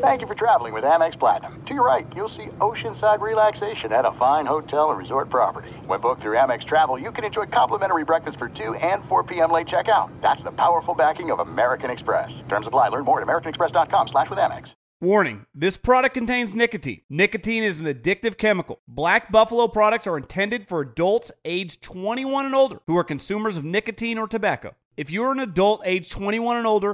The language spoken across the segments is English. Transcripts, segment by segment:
Thank you for traveling with Amex Platinum. To your right, you'll see oceanside relaxation at a fine hotel and resort property. When booked through Amex Travel, you can enjoy complimentary breakfast for 2 and 4 p.m. late checkout. That's the powerful backing of American Express. Terms apply. Learn more at americanexpress.com slash with Amex. Warning, this product contains nicotine. Nicotine is an addictive chemical. Black Buffalo products are intended for adults aged 21 and older who are consumers of nicotine or tobacco. If you're an adult age 21 and older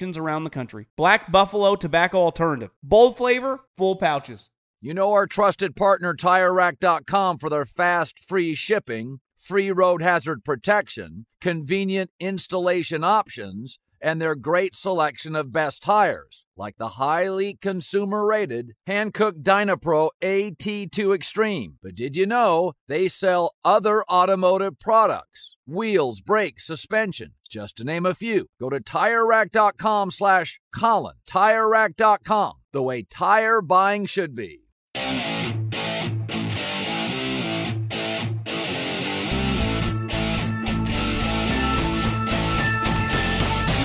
around the country. Black Buffalo Tobacco Alternative. Bold flavor, full pouches. You know our trusted partner TireRack.com for their fast, free shipping, free road hazard protection, convenient installation options, and their great selection of best tires, like the highly consumer rated Hankook Dynapro AT2 Extreme. But did you know they sell other automotive products? Wheels, brakes, suspension, just to name a few. Go to TireRack.com slash Colin. TireRack.com, the way tire buying should be.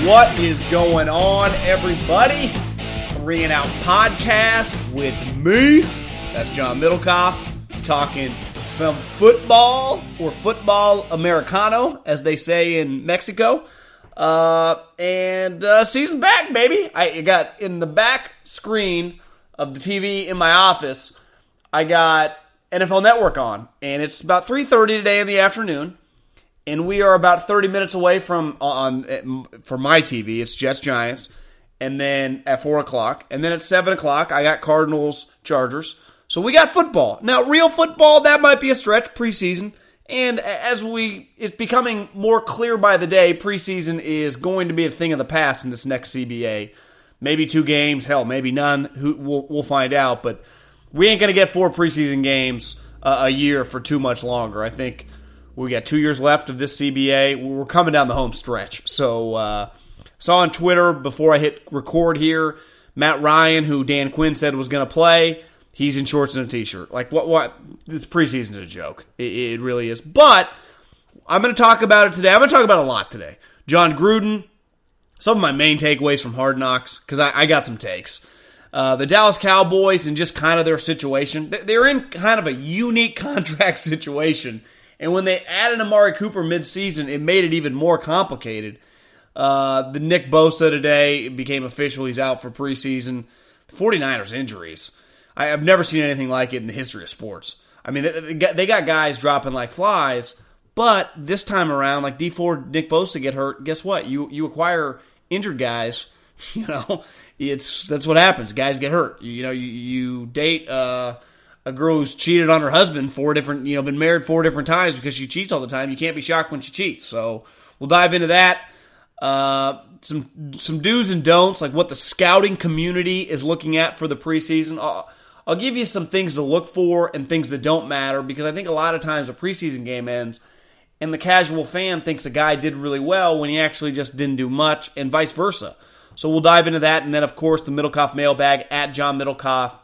What is going on, everybody? Three and Out Podcast with me. That's John Middlekauff talking some football or football americano, as they say in Mexico. Uh, and uh, season back, baby. I got in the back screen of the TV in my office. I got NFL Network on, and it's about three thirty today in the afternoon and we are about 30 minutes away from on for my TV. It's Jets Giants, and then at four o'clock, and then at seven o'clock, I got Cardinals Chargers. So we got football now. Real football that might be a stretch preseason, and as we it's becoming more clear by the day, preseason is going to be a thing of the past in this next CBA. Maybe two games, hell, maybe none. Who we'll, we'll find out, but we ain't to get four preseason games uh, a year for too much longer. I think we got two years left of this CBA. We're coming down the home stretch. So, uh, saw on Twitter before I hit record here, Matt Ryan, who Dan Quinn said was going to play, he's in shorts and a t-shirt. Like what? What? This preseason's a joke. It, it really is. But I'm going to talk about it today. I'm going to talk about a lot today. John Gruden. Some of my main takeaways from Hard Knocks because I, I, got some takes. Uh, the Dallas Cowboys and just kind of their situation. They're in kind of a unique contract situation and when they added Amari Cooper midseason, it made it even more complicated. Uh, the Nick Bosa today became official. He's out for preseason. The 49ers injuries. I, have never seen anything like it in the history of sports. I mean, they, got guys dropping like flies, but this time around, like D4 Nick Bosa get hurt, guess what? You you acquire injured guys. You know, it's that's what happens. Guys get hurt. You, you know, you, you date. Uh, a girl who's cheated on her husband four different, you know, been married four different times because she cheats all the time. You can't be shocked when she cheats. So we'll dive into that. Uh, some some do's and don'ts, like what the scouting community is looking at for the preseason. I'll, I'll give you some things to look for and things that don't matter because I think a lot of times a preseason game ends and the casual fan thinks a guy did really well when he actually just didn't do much, and vice versa. So we'll dive into that, and then of course the Middlekauff mailbag at John Middlekauff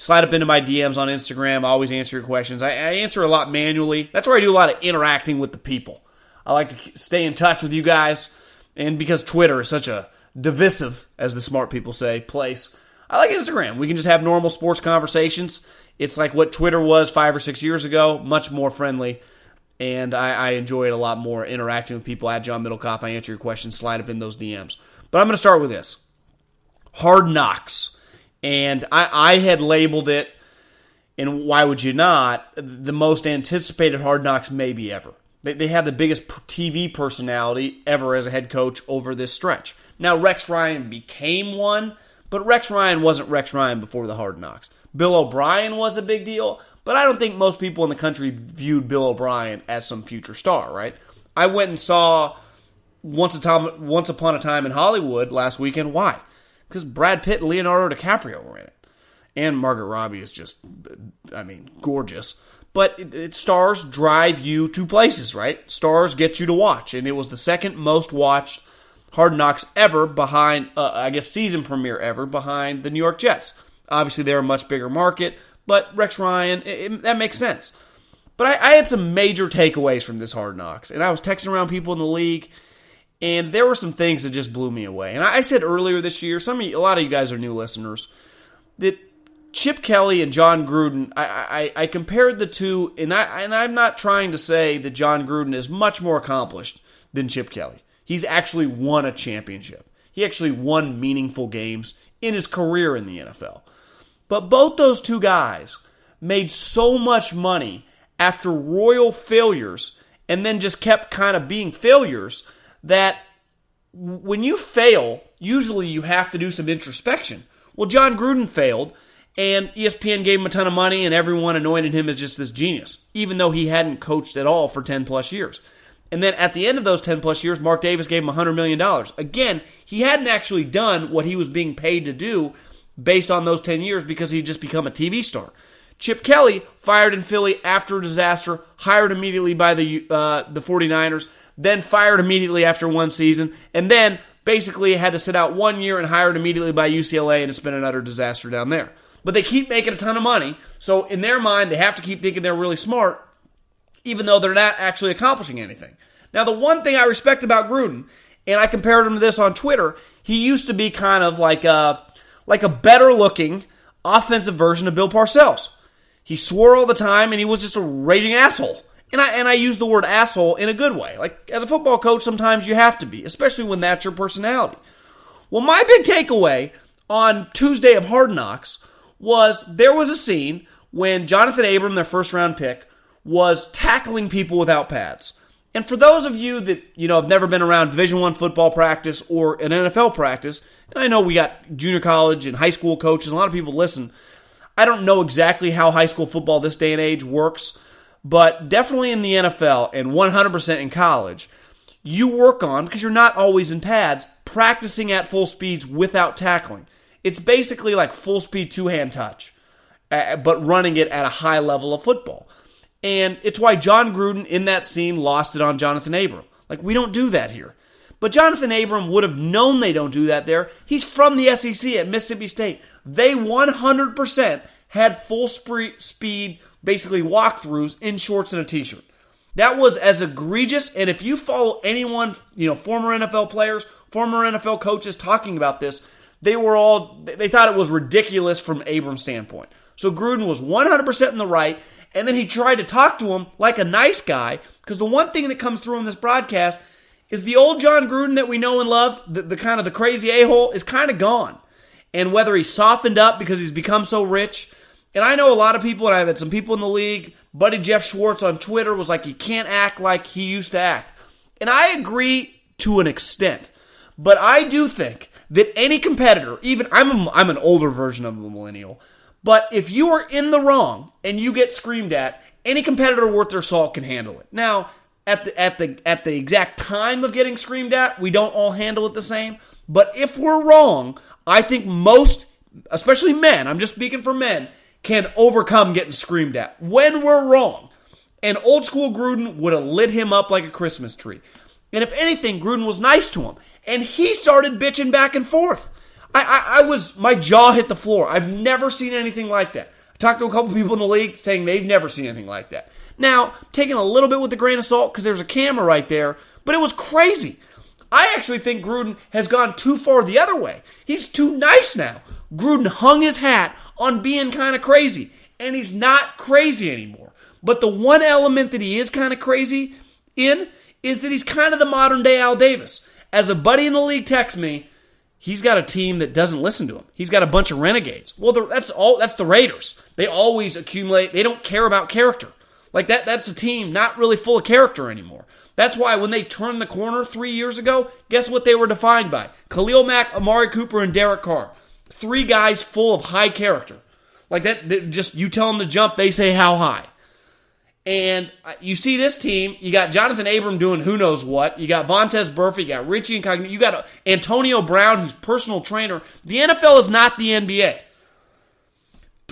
slide up into my DMs on Instagram. I always answer your questions. I, I, answer a lot manually. That's where I do a lot of interacting with the people. I like to stay in touch with you guys. And because Twitter is such a divisive, as the smart people say, place, I like Instagram. We can just have normal sports conversations. It's like what Twitter was five or six years ago, much more friendly. And I, I enjoy it a lot more interacting with people at John Middlekauff. I answer your questions, slide up in those DMs. But I'm going to start with this Hard Knocks And I, I had labeled it, and why would you not, the most anticipated Hard Knocks maybe ever. They, they had the biggest TV personality ever as a head coach over this stretch. Now, Rex Ryan became one, but Rex Ryan wasn't Rex Ryan before the Hard Knocks. Bill O'Brien was a big deal, but I don't think most people in the country viewed Bill O'Brien as some future star, right? I went and saw Once, a time, Once Upon a Time in Hollywood last weekend. Why? Because Brad Pitt and Leonardo DiCaprio were in it. And Margaret Robbie is just, I mean, gorgeous. But it, it, stars drive you to places, right? Stars get you to watch. And it was the second most watched Hard Knocks ever behind, uh, I guess, season premiere ever behind the New York Jets. Obviously, they're a much bigger market, but Rex Ryan, it, it, that makes sense. But I, I had some major takeaways from this Hard Knocks, and I was texting around people in the league, and there were some things that just blew me away. And I said earlier this year, some you, a lot of you guys are new listeners, that Chip Kelly and John Gruden, I, I, I compared the two, and I and I'm not trying to say that John Gruden is much more accomplished than Chip Kelly. He's actually won a championship. He actually won meaningful games in his career in the NFL. But both those two guys made so much money after royal failures and then just kept kind of being failures that when you fail, usually you have to do some introspection. Well, John Gruden failed, and ESPN gave him a ton of money, and everyone anointed him as just this genius, even though he hadn't coached at all for 10 plus years. And then at the end of those 10 plus years, Mark Davis gave him $100 million. Again, he hadn't actually done what he was being paid to do based on those 10 years because he'd just become a TV star. Chip Kelly, fired in Philly after a disaster, hired immediately by the, uh, the 49ers, then fired immediately after one season, and then basically had to sit out one year and hired immediately by UCLA, and it's been an utter disaster down there. But they keep making a ton of money, so in their mind, they have to keep thinking they're really smart even though they're not actually accomplishing anything. Now, the one thing I respect about Gruden, and I compared him to this on Twitter, he used to be kind of like a like a better looking offensive version of Bill Parcells. He swore all the time, and he was just a raging asshole. And I and I use the word asshole in a good way. Like as a football coach, sometimes you have to be, especially when that's your personality. Well, my big takeaway on Tuesday of Hard Knocks was there was a scene when Jonathan Abram, their first round pick, was tackling people without pads. And for those of you that you know have never been around Division One football practice or an NFL practice, and I know we got junior college and high school coaches, a lot of people listen. I don't know exactly how high school football this day and age works, but definitely in the NFL and 100% in college, you work on because you're not always in pads, practicing at full speeds without tackling. It's basically like full speed two hand touch, uh, but running it at a high level of football. And it's why Jon Gruden in that scene lost it on Jonathan Abram. Like, we don't do that here. But Jonathan Abram would have known they don't do that there. He's from the SEC at Mississippi State. They 100% had full speed, basically walkthroughs in shorts and a t shirt. That was as egregious. And if you follow anyone, you know, former NFL players, former NFL coaches talking about this, they were all, they thought it was ridiculous from Abram's standpoint. So Gruden was 100% in the right. And then he tried to talk to him like a nice guy. Because the one thing that comes through in this broadcast is the old John Gruden that we know and love, the, the kind of the crazy a hole, is kind of gone. And whether he softened up because he's become so rich, and I know a lot of people, and I've had some people in the league. Buddy Geoff Schwartz on Twitter was like, he can't act like he used to act. And I agree to an extent. But I do think that any competitor, even I'm, a, I'm an older version of a millennial, but if you are in the wrong and you get screamed at, any competitor worth their salt can handle it. Now, at the at the at the exact time of getting screamed at, we don't all handle it the same. But if we're wrong, I think most, especially men, I'm just speaking for men, can overcome getting screamed at when we're wrong. And old school Gruden would have lit him up like a Christmas tree. And if anything, Gruden was nice to him. And he started bitching back and forth. I, I, I was, my jaw hit the floor. I've never seen anything like that. I talked to a couple people in the league saying they've never seen anything like that. Now, taking a little bit with a grain of salt because there's a camera right there, but it was crazy. I actually think Gruden has gone too far the other way. He's too nice now. Gruden hung his hat on being kind of crazy, and he's not crazy anymore. But the one element that he is kind of crazy in is that he's kind of the modern day Al Davis. As a buddy in the league texts me, he's got a team that doesn't listen to him. He's got a bunch of renegades. Well, that's all. That's the Raiders. They always accumulate. They don't care about character. Like that. That's a team not really full of character anymore. That's why when they turned the corner three years ago, guess what they were defined by? Khalil Mack, Amari Cooper, and Derek Carr. Three guys full of high character. Like that. Just you tell them to jump, they say how high. And you see this team, you got Jonathan Abram doing who knows what. You got Vontaze Burfict, you got Richie Incognito, you got Antonio Brown, who's personal trainer. The NFL is not the NBA.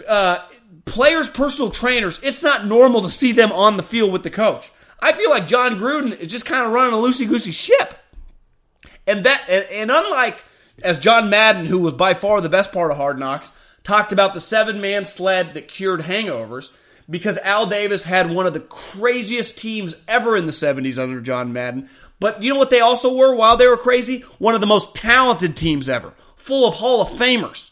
Uh, players, personal trainers, it's not normal to see them on the field with the coach. I feel like Jon Gruden is just kind of running a loosey goosey ship. And that, and unlike as John Madden, who was by far the best part of Hard Knocks, talked about the seven man sled that cured hangovers because Al Davis had one of the craziest teams ever in the 70s under John Madden. But you know what they also were while they were crazy? One of the most talented teams ever, full of Hall of Famers.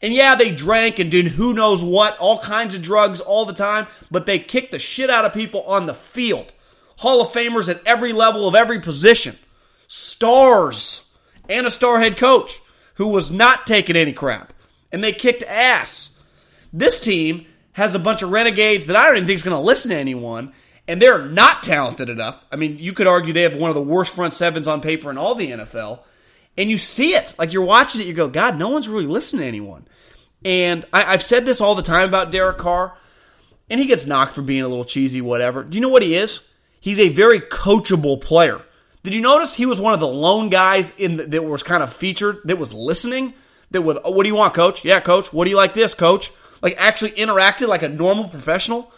And yeah, they drank and did who knows what, all kinds of drugs all the time, but they kicked the shit out of people on the field. Hall of Famers at every level of every position. Stars. And a star head coach who was not taking any crap. And they kicked ass. This team has a bunch of renegades that I don't even think is going to listen to anyone, and they're not talented enough. I mean, you could argue they have one of the worst front sevens on paper in all the NFL, and you see it. Like you're watching it, you go, God, no one's really listening to anyone. And I, have said this all the time about Derek Carr, and he gets knocked for being a little cheesy, whatever. Do you know what he is? He's a very coachable player. Did you notice he was one of the lone guys in the, that was kind of featured that was listening? That would, oh, what do you want, coach? Yeah, coach. What do you like this, coach? like actually interacted like a normal professional.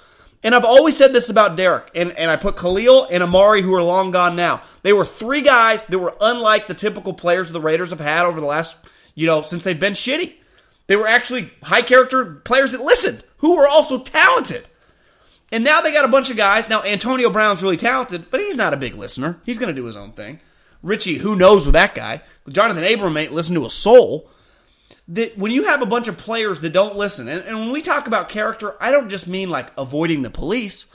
And I've always said this about Derek, and, and I put Khalil and Amari, who are long gone now. They were three guys that were unlike the typical players the Raiders have had over the last, you know, since they've been shitty. They were actually high character players that listened, who were also talented. And now they got a bunch of guys. Now, Antonio Brown's really talented, but he's not a big listener. He's going to do his own thing. Richie, who knows with that guy? Jonathan Abram ain't listen to a soul that when you have a bunch of players that don't listen, and, and when we talk about character, I don't just mean like avoiding the police.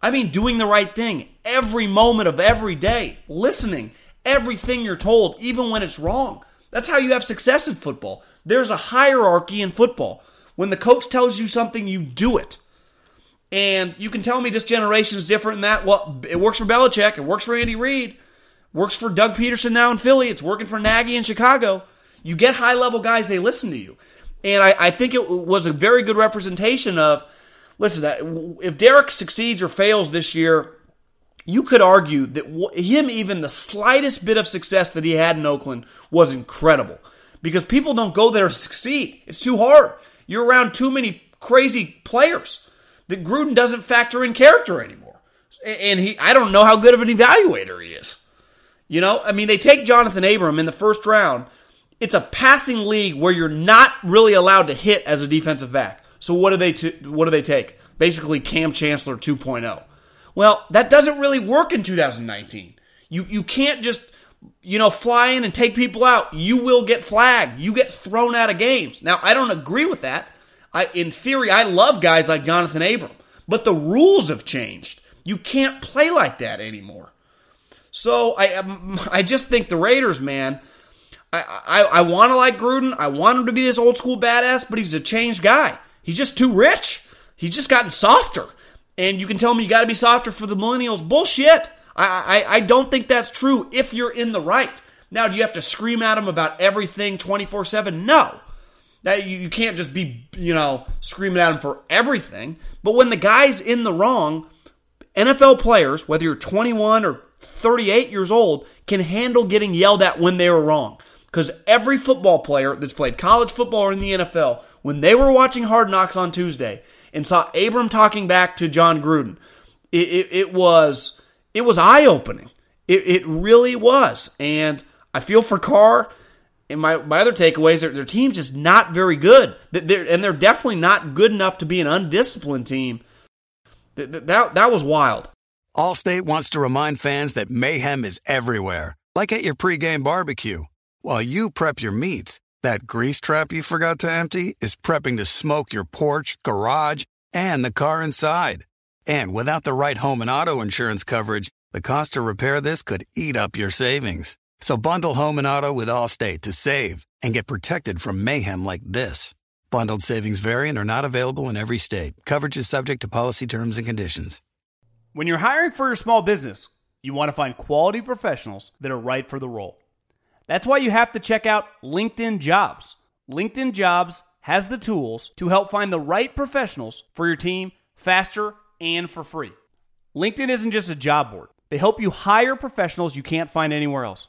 I mean doing the right thing every moment of every day, listening, everything you're told, even when it's wrong. That's how you have success in football. There's a hierarchy in football. When the coach tells you something, you do it. And you can tell me this generation is different than that. Well, it works for Belichick. It works for Andy Reid. Works for Doug Pederson now in Philly. It's working for Nagy in Chicago. You get high level guys, they listen to you. And I, I think it was a very good representation of listen, if Derek succeeds or fails this year, you could argue that him, even the slightest bit of success that he had in Oakland, was incredible. Because people don't go there to succeed. It's too hard. You're around too many crazy players that Gruden doesn't factor in character anymore. And he, I don't know how good of an evaluator he is. You know, I mean, they take Jonathan Abram in the first round it's a passing league where you're not really allowed to hit as a defensive back. So what do they t- what do they take? Basically Kam Chancellor 2.0. Well, that doesn't really work in 2019. You you can't just you know fly in and take people out. You will get flagged. You get thrown out of games. Now, I don't agree with that. I in theory I love guys like Jonathan Abram, but the rules have changed. You can't play like that anymore. So I um, I just think the Raiders, man, I, I, I want to like Gruden. I want him to be this old school badass, but he's a changed guy. He's just too rich. He's just gotten softer. And you can tell me you got to be softer for the millennials. Bullshit. I, I, I don't think that's true if you're in the right. Now, do you have to scream at him about everything 24 7? No. That you, you can't just be, you know, screaming at him for everything. But when the guy's in the wrong, NFL players, whether you're 21 or 38 years old, can handle getting yelled at when they were wrong. Because every football player that's played college football or in the NFL, when they were watching Hard Knocks on Tuesday and saw Abram talking back to John Gruden, it, it, it was it was eye opening. It, it, really was, and I feel for Carr. And my, my other takeaways are their team's just not very good, they're, and they're definitely not good enough to be an undisciplined team. That, that, that was wild. Allstate wants to remind fans that mayhem is everywhere, like at your pregame barbecue. While you prep your meats, that grease trap you forgot to empty is prepping to smoke your porch, garage, and the car inside. And without the right home and auto insurance coverage, the cost to repair this could eat up your savings. So bundle home and auto with Allstate to save and get protected from mayhem like this. Bundled savings variant are not available in every state. Coverage is subject to policy terms and conditions. When you're hiring for your small business, you want to find quality professionals that are right for the role. That's why you have to check out LinkedIn Jobs. LinkedIn Jobs has the tools to help find the right professionals for your team faster and for free. LinkedIn isn't just a job board, they help you hire professionals you can't find anywhere else.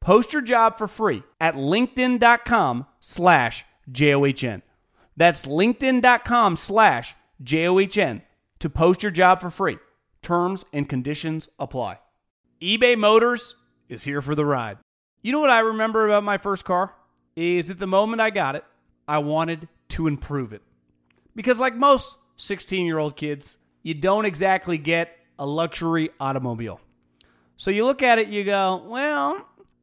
Post your job for free at linkedin.com slash J-O-H-N. That's linkedin.com slash J-O-H-N to post your job for free. Terms and conditions apply. eBay Motors is here for the ride. You know what I remember about my first car? Is at the moment I got it, I wanted to improve it. Because, like most 16 year old kids, you don't exactly get a luxury automobile. So you look at it, you go, well,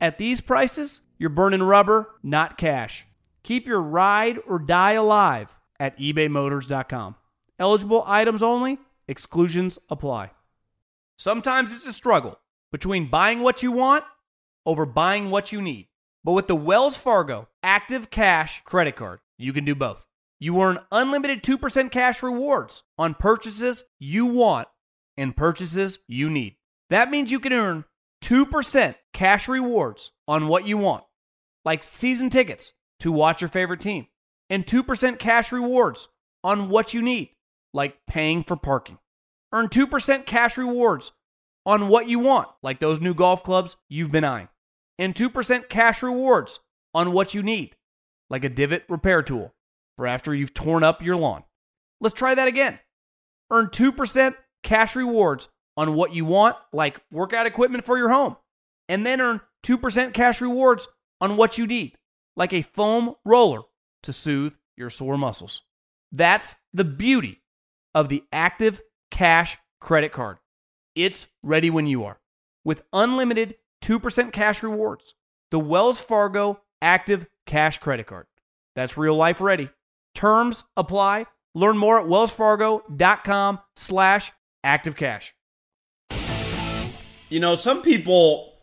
at these prices, you're burning rubber, not cash. Keep your ride or die alive at ebaymotors.com. Eligible items only, exclusions apply. Sometimes it's a struggle between buying what you want over buying what you need. But with the Wells Fargo Active Cash credit card, you can do both. You earn unlimited 2% cash rewards on purchases you want and purchases you need. That means you can earn 2% cash rewards on what you want, like season tickets to watch your favorite team, and 2% cash rewards on what you need, like paying for parking. Earn 2% cash rewards on what you want, like those new golf clubs you've been eyeing, and 2% cash rewards on what you need, like a divot repair tool for after you've torn up your lawn. Let's try that again. Earn 2% cash rewards on what you want, like workout equipment for your home, and then earn 2% cash rewards on what you need, like a foam roller to soothe your sore muscles. That's the beauty of the Active Cash credit card. It's ready when you are. With unlimited 2% cash rewards, the Wells Fargo Active Cash credit card. That's real life ready. Terms apply. Learn more at wellsfargo.com slash activecash. You know, some people,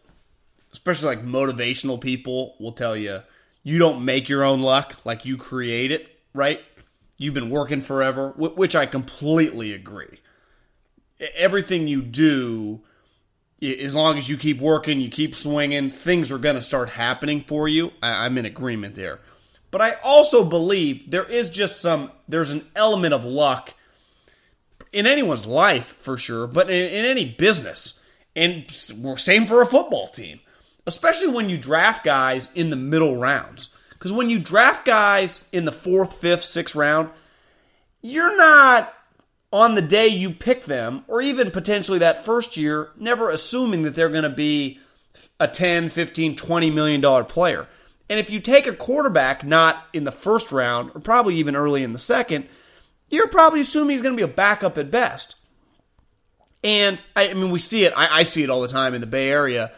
especially like motivational people, will tell you you don't make your own luck, like you create it, right? You've been working forever, which I completely agree. Everything you do, as long as you keep working, you keep swinging, things are going to start happening for you. I'm in agreement there. But I also believe there is just some, there's an element of luck in anyone's life for sure, but in, in any business. And same for a football team, especially when you draft guys in the middle rounds. Because when you draft guys in the fourth, fifth, sixth round, you're not on the day you pick them, or even potentially that first year, never assuming that they're going to be a 10, 15, 20 million dollar player. And if you take a quarterback not in the first round, or probably even early in the second, you're probably assuming he's going to be a backup at best. And I, I mean, we see it, I, I see it all the time in the Bay Area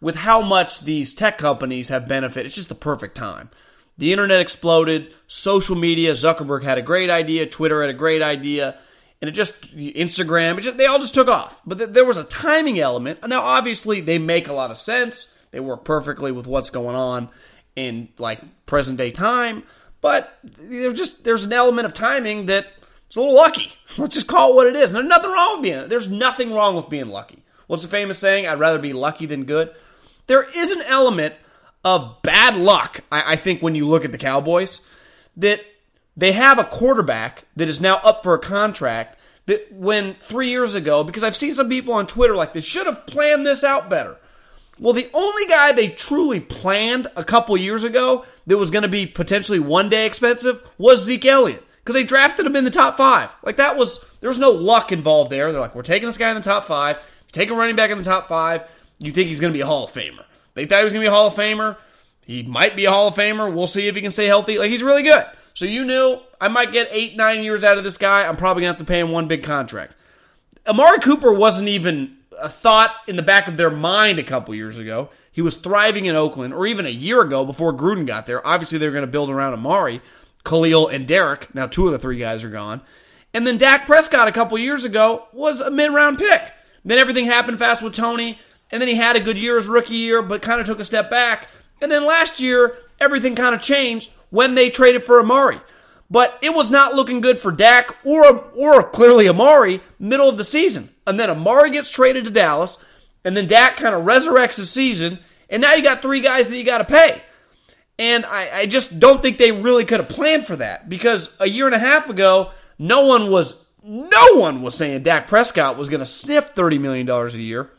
with how much these tech companies have benefited. It's just the perfect time. The internet exploded, social media, Zuckerberg had a great idea, Twitter had a great idea, and it just Instagram, it just, they all just took off. But th- there was a timing element. Now, obviously, they make a lot of sense. They work perfectly with what's going on in like present day time. But there's just there's an element of timing that it's a little lucky. Let's just call it what it is. There's nothing wrong with being. There's nothing wrong with being lucky. What's the famous saying? I'd rather be lucky than good. There is an element of bad luck. I, I think when you look at the Cowboys, that they have a quarterback that is now up for a contract that when three years ago, because I've seen some people on Twitter like they should have planned this out better. Well, the only guy they truly planned a couple years ago that was going to be potentially one day expensive was Zeke Elliott because they drafted him in the top five. Like that was there was no luck involved there. They're like, we're taking this guy in the top five. Take a running back in the top five. You think he's going to be a Hall of Famer? They thought he was going to be a Hall of Famer. He might be a Hall of Famer. We'll see if he can stay healthy. Like he's really good. So you knew I might get eight, nine years out of this guy. I'm probably going to have to pay him one big contract. Amari Cooper wasn't even a thought in the back of their mind a couple years ago. He was thriving in Oakland, or even a year ago before Gruden got there. Obviously, they were going to build around Amari, Khalil, and Derek. Now, two of the three guys are gone. And then Dak Prescott a couple years ago was a mid round pick. Then everything happened fast with Tony, and then he had a good year as rookie year, but kind of took a step back. And then last year, everything kind of changed when they traded for Amari. But it was not looking good for Dak or or clearly Amari middle of the season. And then Amari gets traded to Dallas, and then Dak kind of resurrects his season, and now you got three guys that you got to pay. And I, I just don't think they really could have planned for that because a year and a half ago, no one was no one was saying Dak Prescott was going to sniff $30 million a year.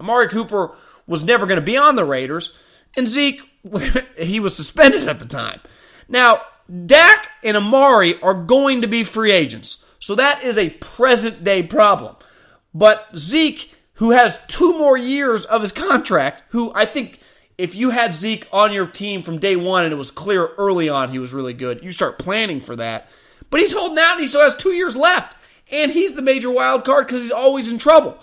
Amari Cooper was never going to be on the Raiders, and Zeke, he was suspended at the time. Now, Dak and Amari are going to be free agents. So that is a present day problem. But Zeke, who has two more years of his contract, who I think if you had Zeke on your team from day one and it was clear early on he was really good, you start planning for that. But he's holding out and he still has two years left. And he's the major wild card because he's always in trouble.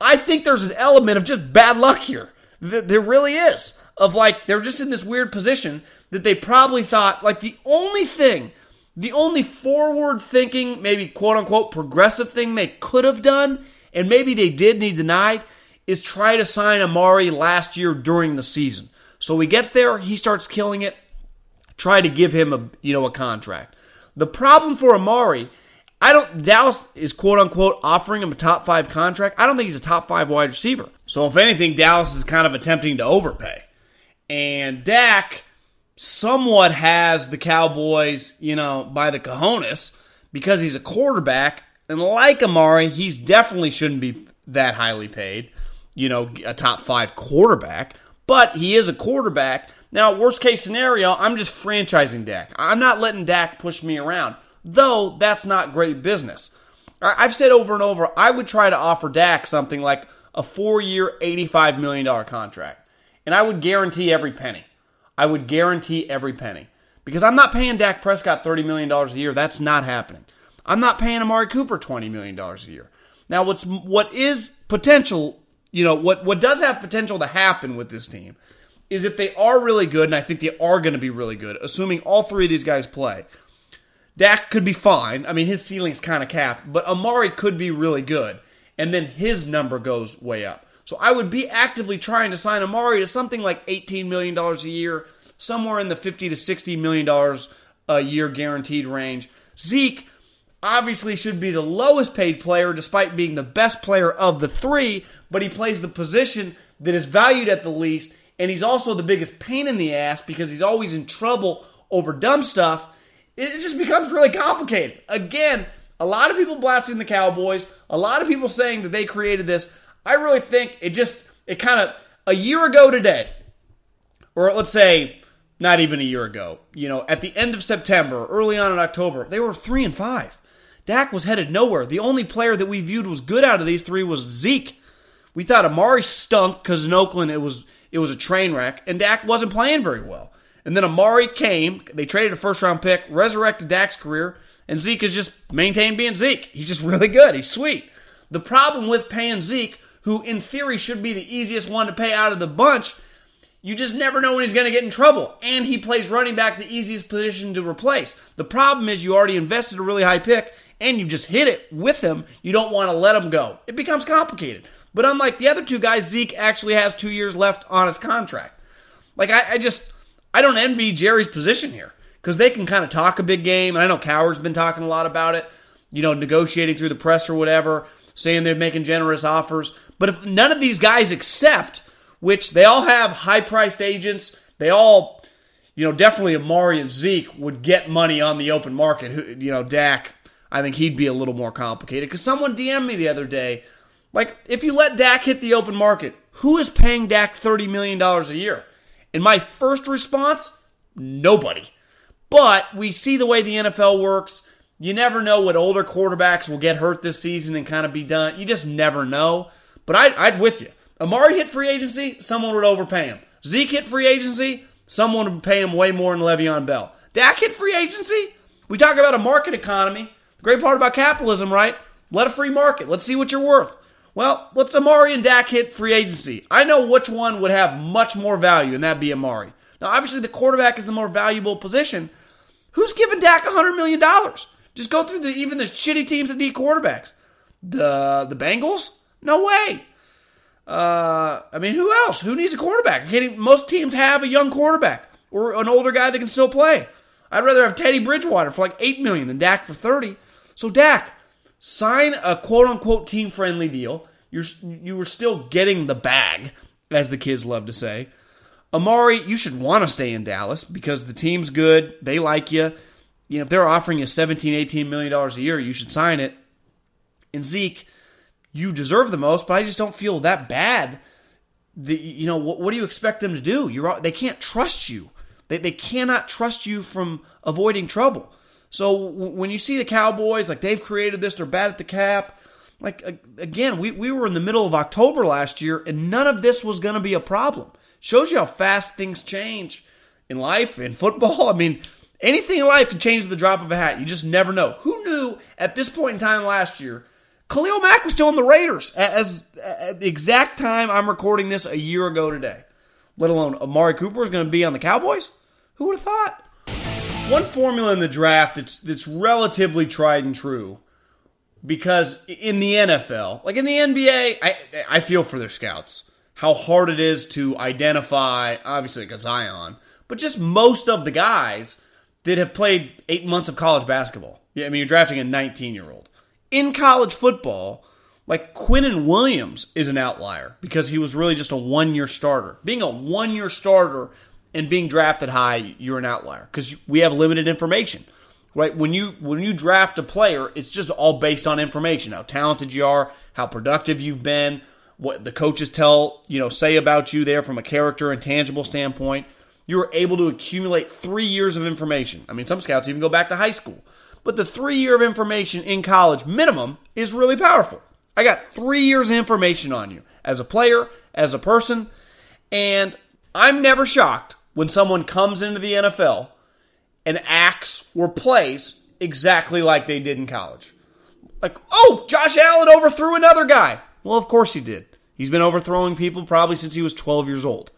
I think there's an element of just bad luck here. There really is. Of like, they're just in this weird position that they probably thought, like, the only thing, the only forward thinking, maybe quote unquote progressive thing they could have done, and maybe they did need denied, is try to sign Amari last year during the season. So he gets there, he starts killing it, try to give him a you know a contract. The problem for Amari, I don't Dallas is quote unquote offering him a top five contract. I don't think he's a top five wide receiver. So if anything, Dallas is kind of attempting to overpay. And Dak somewhat has the Cowboys, you know, by the cojones because he's a quarterback. And like Amari, he's definitely shouldn't be that highly paid, you know, a top five quarterback. But he is a quarterback. Now, worst case scenario, I'm just franchising Dak. I'm not letting Dak push me around, though that's not great business. I've said over and over, I would try to offer Dak something like a four year, $85 million contract. And I would guarantee every penny. I would guarantee every penny. Because I'm not paying Dak Prescott $30 million a year. That's not happening. I'm not paying Amari Cooper $20 million a year. Now, what's what is potential, you know, what, what does have potential to happen with this team is if they are really good, and I think they are going to be really good, assuming all three of these guys play. Dak could be fine. I mean, his ceiling's kind of capped, but Amari could be really good. And then his number goes way up. So I would be actively trying to sign Amari to something like $18 million a year, somewhere in the 50 to $60 million a year guaranteed range. Zeke obviously should be the lowest paid player despite being the best player of the three, but he plays the position that is valued at the least, and he's also the biggest pain in the ass because he's always in trouble over dumb stuff. It just becomes really complicated. Again, a lot of people blasting the Cowboys, a lot of people saying that they created this. I really think it just, it kind of, a year ago today, or let's say not even a year ago, you know, at the end of September, early on in October, they were three and five. Dak was headed nowhere. The only player that we viewed was good out of these three was Zeke. We thought Amari stunk because in Oakland it was it was a train wreck, and Dak wasn't playing very well. And then Amari came. They traded a first round pick, resurrected Dak's career, and Zeke has just maintained being Zeke. He's just really good. He's sweet. The problem with paying Zeke who in theory should be the easiest one to pay out of the bunch, you just never know when he's going to get in trouble. And he plays running back, the easiest position to replace. The problem is you already invested a really high pick and you just hit it with him. You don't want to let him go. It becomes complicated. But unlike the other two guys, Zeke actually has two years left on his contract. Like, I, I just, I don't envy Jerry's position here because they can kind of talk a big game. And I know Coward's been talking a lot about it, you know, negotiating through the press or whatever, saying they're making generous offers. But if none of these guys accept, which they all have high priced agents, they all, you know, definitely Amari and Zeke would get money on the open market. You know, Dak, I think he'd be a little more complicated because someone DM'd me the other day. Like, if you let Dak hit the open market, who is paying Dak $30 million a year? And my first response, nobody. But we see the way the NFL works. You never know what older quarterbacks will get hurt this season and kind of be done. You just never know. But I, I'd with you. Amari hit free agency, someone would overpay him. Zeke hit free agency, someone would pay him way more than Le'Veon Bell. Dak hit free agency. We talk about a market economy. The great part about capitalism, right? Let a free market. Let's see what you're worth. Well, let's Amari and Dak hit free agency. I know which one would have much more value, and that'd be Amari. Now, obviously, the quarterback is the more valuable position. Who's giving Dak $100 million? Just go through the even the shitty teams that need quarterbacks. The the Bengals? No way. Uh, I mean, who else? Who needs a quarterback? Most teams have a young quarterback or an older guy that can still play. I'd rather have Teddy Bridgewater for like eight million than Dak for thirty. So Dak, sign a quote unquote team friendly deal. You're you were still getting the bag, as the kids love to say. Amari, you should want to stay in Dallas because the team's good. They like you. You know, if they're offering you 17, 18 million dollars a year, you should sign it. And Zeke, you deserve the most, but I just don't feel that bad. The, you know, what, what do you expect them to do? You're they can't trust you. They, they cannot trust you from avoiding trouble. So when you see the Cowboys, like they've created this, they're bad at the cap. Like again, we, we were in the middle of October last year, and none of this was going to be a problem. Shows you how fast things change in life, in football. I mean, anything in life can change at the drop of a hat. You just never know. Who knew at this point in time last year, Khalil Mack was still in the Raiders as, at the exact time I'm recording this a year ago today. Let alone Amari Cooper is going to be on the Cowboys. Who would have thought? One formula in the draft that's that's relatively tried and true because in the NFL, like in the NBA, I I feel for their scouts how hard it is to identify, obviously, like Zion, but just most of the guys that have played eight months of college basketball. Yeah, I mean, you're drafting a 19 year old. In college football, like Quinnen Williams is an outlier because he was really just a one year starter. Being a one year starter and being drafted high, you're an outlier because we have limited information. Right when you when you draft a player, it's just all based on information: how talented you are, how productive you've been, what the coaches tell, you know, say about you there from a character and tangible standpoint. You were able to accumulate three years of information. I mean, some scouts even go back to high school. But the three year of information in college minimum is really powerful. I got three years of information on you as a player, as a person, and I'm never shocked when someone comes into the NFL and acts or plays exactly like they did in college. Like, oh, Josh Allen overthrew another guy. Well, of course he did. He's been overthrowing people probably since he was 12 years old.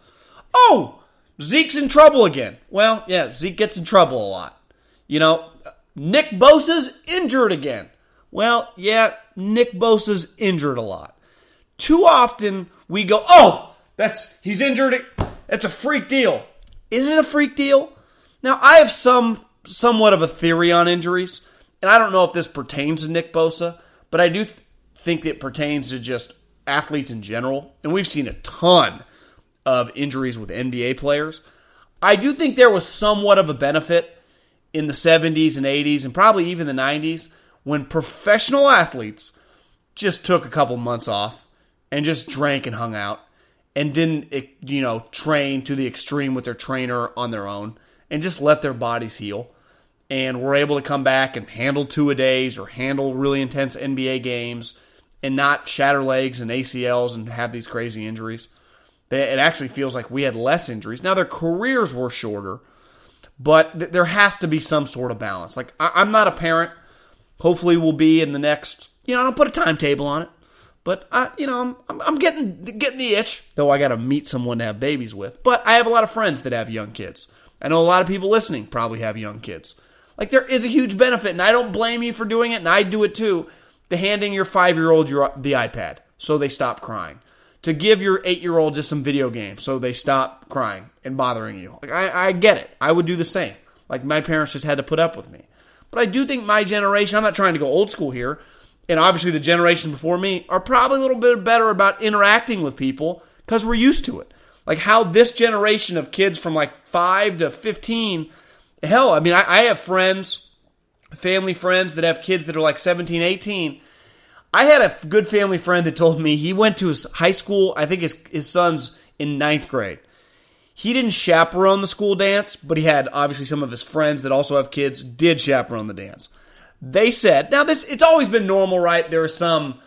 Oh, Zeke's in trouble again. Well, yeah, Zeke gets in trouble a lot. You know, Nick Bosa's injured again. Well, yeah, Nick Bosa's injured a lot. Too often we go, oh, that's he's injured. It's a freak deal. Is it a freak deal? Now I have some somewhat of a theory on injuries, and I don't know if this pertains to Nick Bosa, but I do th- think it pertains to just athletes in general, and we've seen a ton of injuries with NBA players. I do think there was somewhat of a benefit in the 70s and 80s and probably even the 90s when professional athletes just took a couple months off and just drank and hung out and didn't eh, you know train to the extreme with their trainer on their own and just let their bodies heal and were able to come back and handle two a days or handle really intense NBA games and not shatter legs and ACLs and have these crazy injuries. It actually feels like we had less injuries. Now their careers were shorter, but th- there has to be some sort of balance. Like I'm not a parent. Hopefully, we'll be in the next. You know, I don't put a timetable on it, But I, you know, I'm, I'm, I'm getting getting the itch. Though I got to meet someone to have babies with. But I have a lot of friends that have young kids. I know a lot of people listening probably have young kids. Like there is a huge benefit, and I don't blame you for doing it, and I do it too. To handing your five year old your the iPad so they stop crying. To give your eight year old just some video games so they stop crying and bothering you. Like I, I get it. I would do the same. Like my parents just had to put up with me. But I do think my generation, I'm not trying to go old school here, and obviously the generations before me are probably a little bit better about interacting with people because we're used to it. Like how this generation of kids from like 5 to 15, hell, I mean, I, I have friends, family friends that have kids that are like 17, 18. I had a good family friend that told me he went to his high school, I think his, his son's in ninth grade. He didn't chaperone the school dance, but he had obviously some of his friends that also have kids did chaperone the dance. They said, now this it's always been normal, right? There are some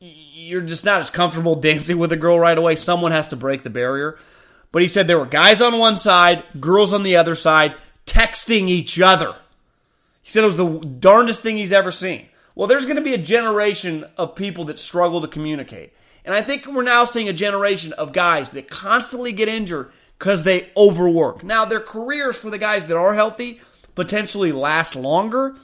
you're just not as comfortable dancing with a girl right away. Someone has to break the barrier. But he said there were guys on one side, girls on the other side, texting each other. He said it was the darndest thing he's ever seen. Well, there's going to be a generation of people that struggle to communicate. And I think we're now seeing a generation of guys that constantly get injured because they overwork. Now, their careers for the guys that are healthy potentially last longer,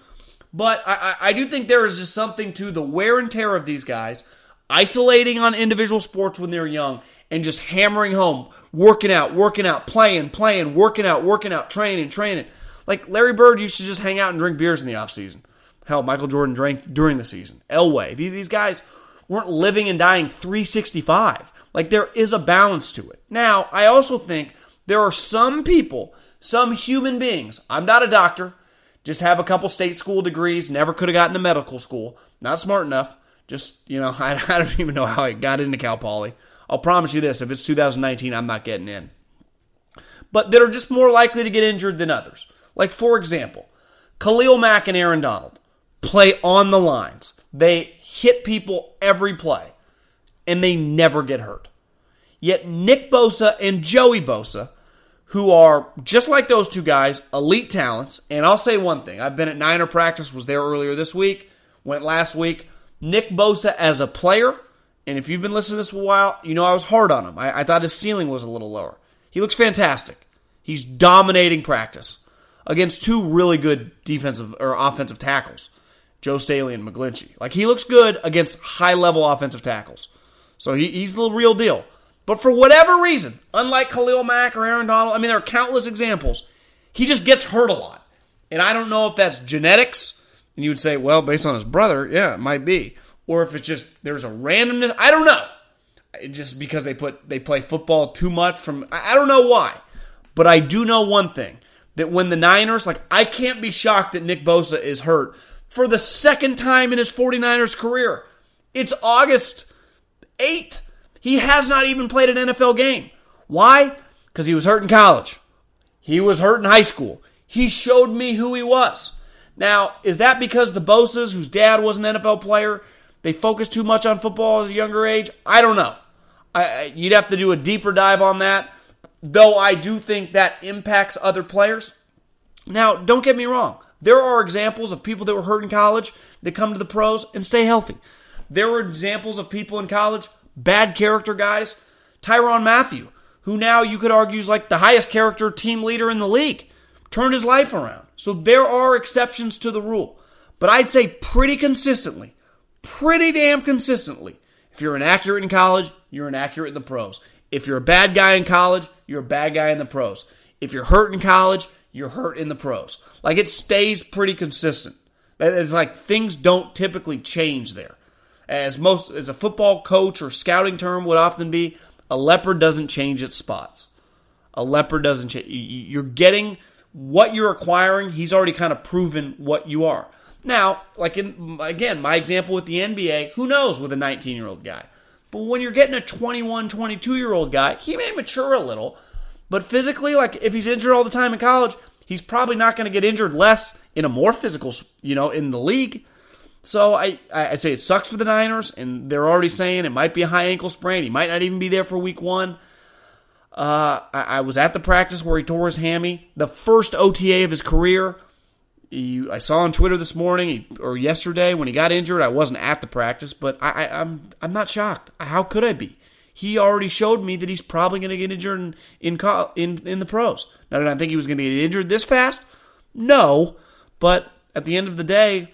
but I, I, do think there is just something to the wear and tear of these guys, isolating on individual sports when they're young, and just hammering home, working out, working out, playing, playing, working out, working out, training, training. Like Larry Bird used to just hang out and drink beers in the offseason. Hell, Michael Jordan drank during the season. Elway. These, these guys weren't living and dying 365. Like there is a balance to it. Now, I also think there are some people, some human beings. I'm not a doctor, just have a couple state school degrees, never could have gotten to medical school, not smart enough. Just, you know, I, I don't even know how I got into Cal Poly. I'll promise you this if it's 2019, I'm not getting in. But that are just more likely to get injured than others. Like, for example, Khalil Mack and Aaron Donald play on the lines. They hit people every play and they never get hurt. Yet Nick Bosa and Joey Bosa, who are just like those two guys, elite talents, and I'll say one thing. I've been at Niner practice, was there earlier this week, went last week. Nick Bosa as a player, and if you've been listening to this for a while, you know I was hard on him. I, I thought his ceiling was a little lower. He looks fantastic. He's dominating practice against two really good defensive or offensive tackles, Joe Staley and McGlinchey. Like he looks good against high level offensive tackles. So he, he's the real deal. But for whatever reason, unlike Khalil Mack or Aaron Donald, I mean, there are countless examples, he just gets hurt a lot. And I don't know if that's genetics. And you would say, well, based on his brother, yeah, it might be. Or if it's just there's a randomness. I don't know. Just because they put they play football too much from I don't know why. But I do know one thing. That when the Niners, like I can't be shocked that Nick Bosa is hurt for the second time in his 49ers career. It's August 8th. He has not even played an NFL game. Why? Because he was hurt in college. He was hurt in high school. He showed me who he was. Now, is that because the Bosas, whose dad was an NFL player, they focused too much on football as a younger age? I don't know. I, you'd have to do a deeper dive on that, though I do think that impacts other players. Now, don't get me wrong. There are examples of people that were hurt in college that come to the pros and stay healthy. There were examples of people in college, bad character guys. Tyrann Mathieu, who now you could argue is like the highest character team leader in the league, turned his life around. So there are exceptions to the rule. But I'd say pretty consistently, pretty damn consistently, if you're inaccurate in college, you're inaccurate in the pros. If you're a bad guy in college, you're a bad guy in the pros. If you're hurt in college, you're hurt in the pros. Like it stays pretty consistent. It's like things don't typically change there as most as a football coach or scouting term would often be, a leopard doesn't change its spots. A leopard doesn't change. You're getting what you're acquiring. He's already kind of proven what you are. Now, like in again, my example with the NBA, who knows with a 19 year old guy. But when you're getting a 21, 22 year old guy, he may mature a little, but physically, like if he's injured all the time in college, he's probably not going to get injured less in a more physical, you know, in the league. So I I say it sucks for the Niners, and they're already saying it might be a high ankle sprain. He might not even be there for Week One. Uh, I, I was at the practice where he tore his hammy, the first OTA of his career. He, I saw on Twitter this morning or yesterday when he got injured. I wasn't at the practice, but I, I, I'm I'm not shocked. How could I be? He already showed me that he's probably going to get injured in in, in in the pros. Now, did I think he was going to get injured this fast? No, but at the end of the day,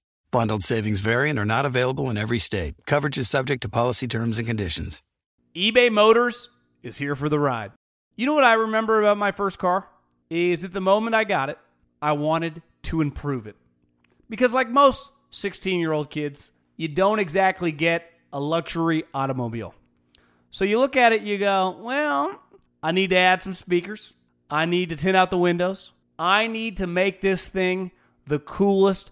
Bundled savings vary and are not available in every state. Coverage is subject to policy terms and conditions. eBay Motors is here for the ride. You know what I remember about my first car? Is at the moment I got it, I wanted to improve it. Because, like most 16 year old kids, you don't exactly get a luxury automobile. So you look at it, you go, well, I need to add some speakers. I need to tint out the windows. I need to make this thing the coolest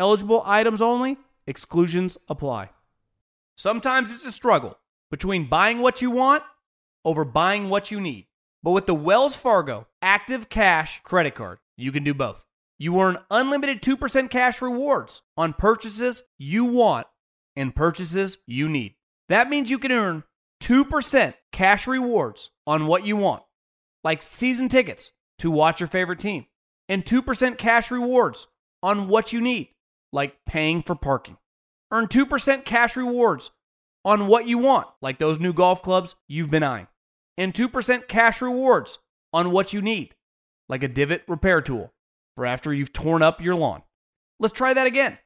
Eligible items only, exclusions apply. Sometimes it's a struggle between buying what you want over buying what you need. But with the Wells Fargo Active Cash credit card, you can do both. You earn unlimited 2% cash rewards on purchases you want and purchases you need. That means you can earn 2% cash rewards on what you want, like season tickets to watch your favorite team, and 2% cash rewards on what you need, like paying for parking. Earn 2% cash rewards on what you want, like those new golf clubs you've been eyeing, and 2% cash rewards on what you need, like a divot repair tool for after you've torn up your lawn. Let's try that again.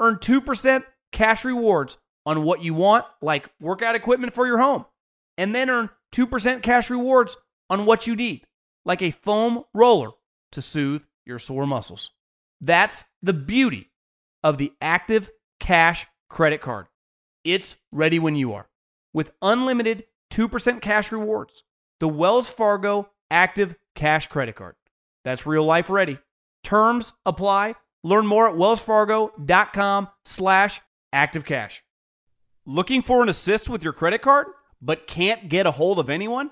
Earn 2% cash rewards on what you want, like workout equipment for your home, and then earn 2% cash rewards on what you need, like a foam roller to soothe your sore muscles. That's the beauty of the Active Cash credit card. It's ready when you are. With unlimited 2% cash rewards, the Wells Fargo Active Cash credit card. That's real life ready. Terms apply. Learn more at wellsfargo.com slash activecash. Looking for an assist with your credit card, but can't get a hold of anyone?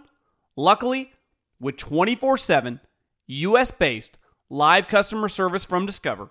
Luckily, with 24-7 US-based live customer service from Discover,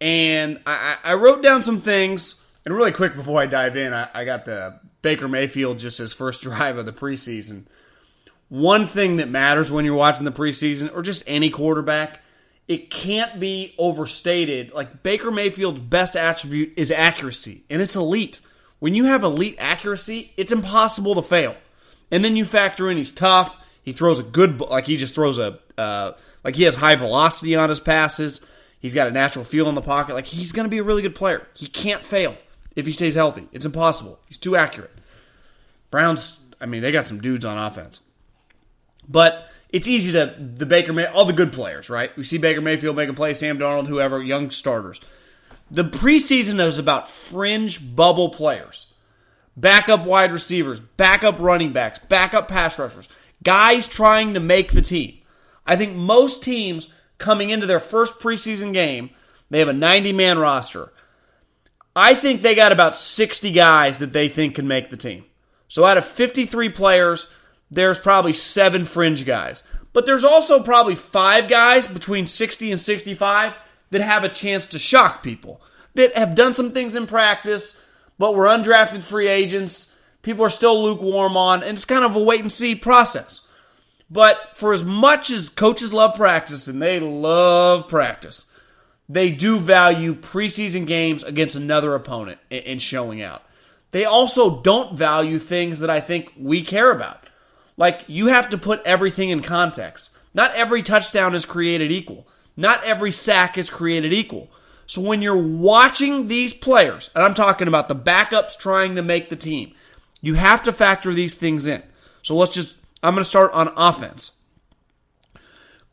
And I, I wrote down some things. And really quick before I dive in, I, I got the Baker Mayfield just his first drive of the preseason. One thing that matters when you're watching the preseason, or just any quarterback, it can't be overstated. Like Baker Mayfield's best attribute is accuracy, and it's elite. When you have elite accuracy, it's impossible to fail. And then you factor in he's tough. He throws a good, like he just throws a, uh, like he has high velocity on his passes. He's got a natural feel in the pocket. Like he's going to be a really good player. He can't fail if he stays healthy. It's impossible. He's too accurate. Browns, I mean, they got some dudes on offense. But it's easy to the Baker May all the good players, right? We see Baker Mayfield making plays, Sam Darnold, whoever, young starters. The preseason is about fringe bubble players. backup wide receivers, backup running backs, backup pass rushers, guys trying to make the team. I think most teams coming into their first preseason game, they have a 90 man roster. I think they got about 60 guys that they think can make the team. So out of 53 players, there's probably seven fringe guys. But there's also probably five guys between 60 and 65 that have a chance to shock people, that have done some things in practice, but were undrafted free agents. People are still lukewarm on, and it's kind of a wait and see process. But for as much as coaches love practice, and they love practice, they do value preseason games against another opponent and showing out. They also don't value things that I think we care about. Like, you have to put everything in context. Not every touchdown is created equal, not every sack is created equal. So when you're watching these players, and I'm talking about the backups trying to make the team, you have to factor these things in. So let's just, I'm going to start on offense.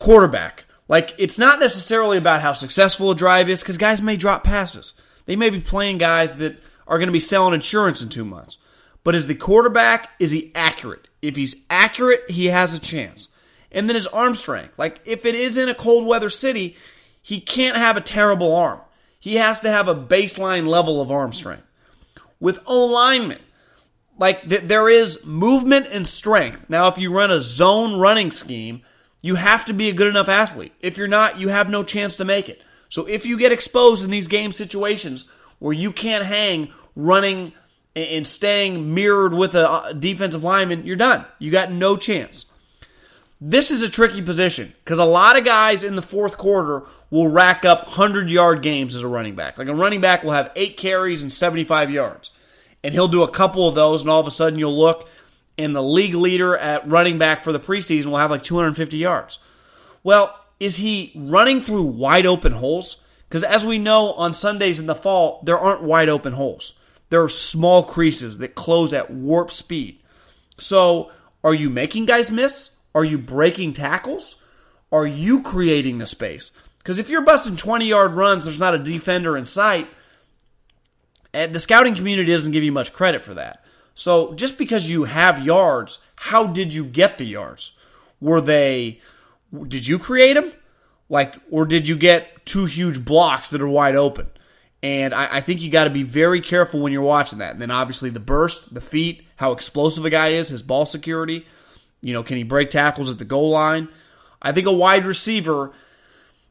Quarterback. Like, it's not necessarily about how successful a drive is because guys may drop passes. They may be playing guys that are going to be selling insurance in two months. But is the quarterback, is he accurate? If he's accurate, he has a chance. And then his arm strength. Like, if it is in a cold weather city, he can't have a terrible arm. He has to have a baseline level of arm strength. With O linemen, like th- there is movement and strength. Now, if you run a zone running scheme, you have to be a good enough athlete. If you're not, you have no chance to make it. So if you get exposed in these game situations where you can't hang running and staying mirrored with a uh, defensive lineman, you're done. You got no chance. This is a tricky position because a lot of guys in the fourth quarter will rack up 100 yard games as a running back. Like a running back will have eight carries and 75 yards. And he'll do a couple of those, and all of a sudden you'll look, and the league leader at running back for the preseason will have like 250 yards. Well, is he running through wide open holes? Because as we know on Sundays in the fall, there aren't wide open holes. There are small creases that close at warp speed. So, are you making guys miss? Are you breaking tackles? Are you creating the space? Because if you're busting 20 yard runs, there's not a defender in sight. And the scouting community doesn't give you much credit for that. So just because you have yards, how did you get the yards? Were they, did you create them? Like, or did you get two huge blocks that are wide open? And I, I think you got to be very careful when you're watching that. And then obviously the burst, the feet, how explosive a guy is, his ball security. You know, can he break tackles at the goal line? I think a wide receiver.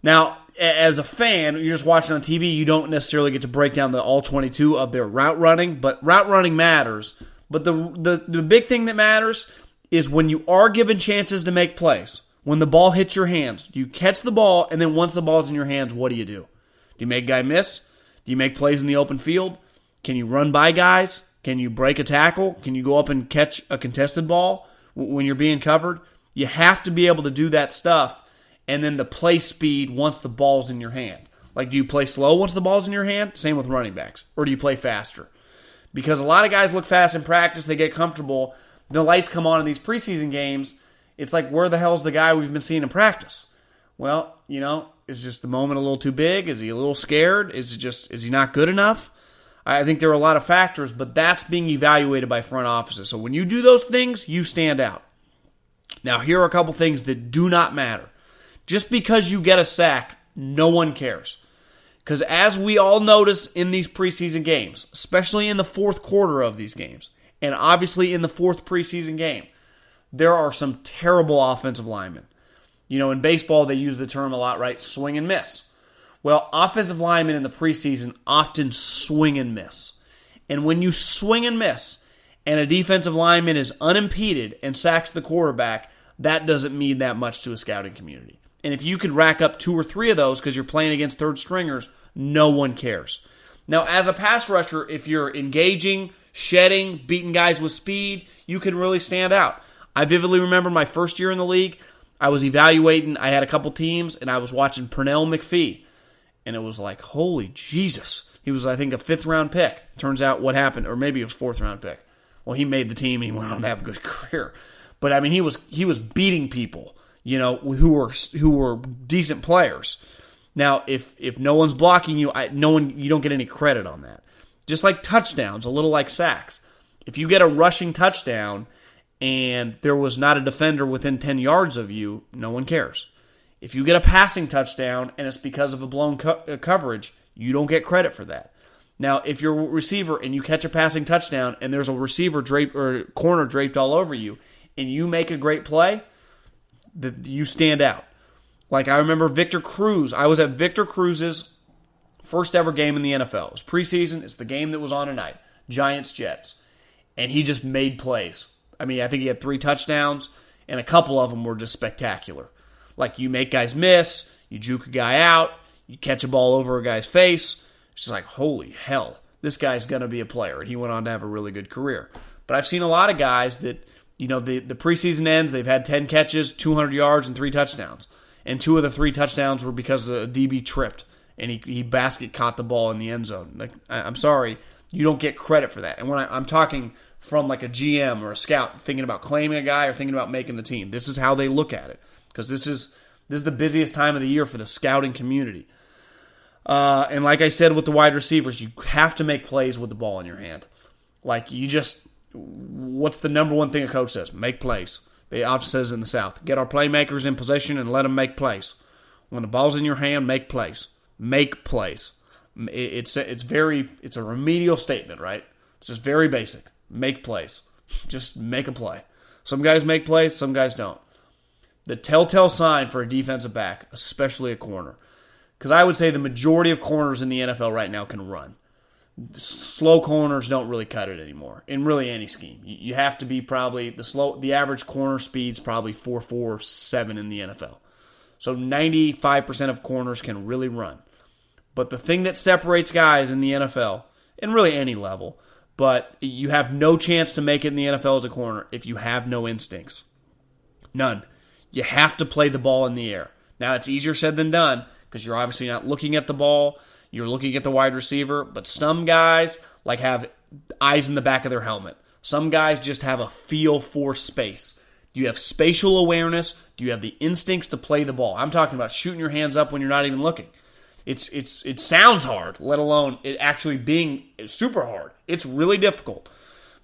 Now, as a fan, you're just watching on TV, you don't necessarily get to break down the all 22 of their route running, but route running matters. But the, the, the big thing that matters is when you are given chances to make plays, when the ball hits your hands, you catch the ball, and then once the ball's in your hands, what do you do? Do you make guy miss? Do you make plays in the open field? Can you run by guys? Can you break a tackle? Can you go up and catch a contested ball when you're being covered? You have to be able to do that stuff. And then the play speed once the ball's in your hand. Like, do you play slow once the ball's in your hand? Same with running backs. Or do you play faster? because a lot of guys look fast in practice, they get comfortable. The lights come on in these preseason games. It's like, where the hell's the guy we've been seeing in practice? Well, you know, is just the moment a little too big? Is he a little scared? Is it just is he not good enough? I think there are a lot of factors, but that's being evaluated by front offices. So when you do those things, you stand out. Now, here are a couple things that do not matter. Just because you get a sack, no one cares. Because as we all notice in these preseason games, especially in the fourth quarter of these games, and obviously in the fourth preseason game, there are some terrible offensive linemen. You know, in baseball, they use the term a lot, right? Swing and miss. Well, offensive linemen in the preseason often swing and miss. And when you swing and miss, and a defensive lineman is unimpeded and sacks the quarterback, that doesn't mean that much to a scouting community. And if you can rack up two or three of those because you're playing against third stringers, no one cares. Now, as a pass rusher, if you're engaging, shedding, beating guys with speed, you can really stand out. I vividly remember my first year in the league. I was evaluating, I had a couple teams, and I was watching Pernell McPhee. And it was like, holy Jesus. He was, I think, a fifth round pick. Turns out what happened, or maybe was fourth round pick. Well, he made the team and he went on to have a good career. But I mean, he was he was beating people you know, who were who were decent players. Now, if if no one's blocking you, I, no one you don't get any credit on that. Just like touchdowns, a little like sacks. If you get a rushing touchdown and there was not a defender within 10 yards of you, no one cares. If you get a passing touchdown and it's because of a blown co- uh, coverage, you don't get credit for that. Now, if you're a receiver and you catch a passing touchdown and there's a receiver draped or corner draped all over you and you make a great play, that you stand out. Like I remember Victor Cruz. I was at Victor Cruz's first ever game in the NFL. It was preseason. It's the game that was on tonight. Giants Jets. And he just made plays. I mean, I think he had three touchdowns, and a couple of them were just spectacular. Like you make guys miss, you juke a guy out, you catch a ball over a guy's face. It's just like, holy hell, this guy's to be a player. And he went on to have a really good career. But I've seen a lot of guys that, you know, the, the preseason ends, they've had 10 catches, 200 yards, and three touchdowns. And two of the three touchdowns were because a DB tripped and he, he basket caught the ball in the end zone. Like, I, I'm sorry, you don't get credit for that. And when I, I'm talking from like a GM or a scout thinking about claiming a guy or thinking about making the team, this is how they look at it because this is this is the busiest time of the year for the scouting community. Uh, and like I said with the wide receivers, you have to make plays with the ball in your hand. Like you just, what's the number one thing a coach says? Make plays. They often says in the South, get our playmakers in position and let them make plays. When the ball's in your hand, make plays. Make plays. It's it's very it's a remedial statement, right? It's just very basic. Make plays. Just make a play. Some guys make plays, some guys don't. The telltale sign for a defensive back, especially a corner, because I would say the majority of corners in the NFL right now can run. Slow corners don't really cut it anymore in really any scheme. You have to be probably the slow. The average corner speed's probably four four seven in the NFL. So ninety five percent of corners can really run. But the thing that separates guys in the NFL, and really any level, but you have no chance to make it in the NFL as a corner if you have no instincts. None. You have to play the ball in the air. Now, it's easier said than done because you're obviously not looking at the ball. You're looking at the wide receiver, but some guys like have eyes in the back of their helmet. Some guys just have a feel for space. Do you have spatial awareness? Do you have the instincts to play the ball? I'm talking about shooting your hands up when you're not even looking. It's it's it sounds hard, let alone it actually being super hard. It's really difficult.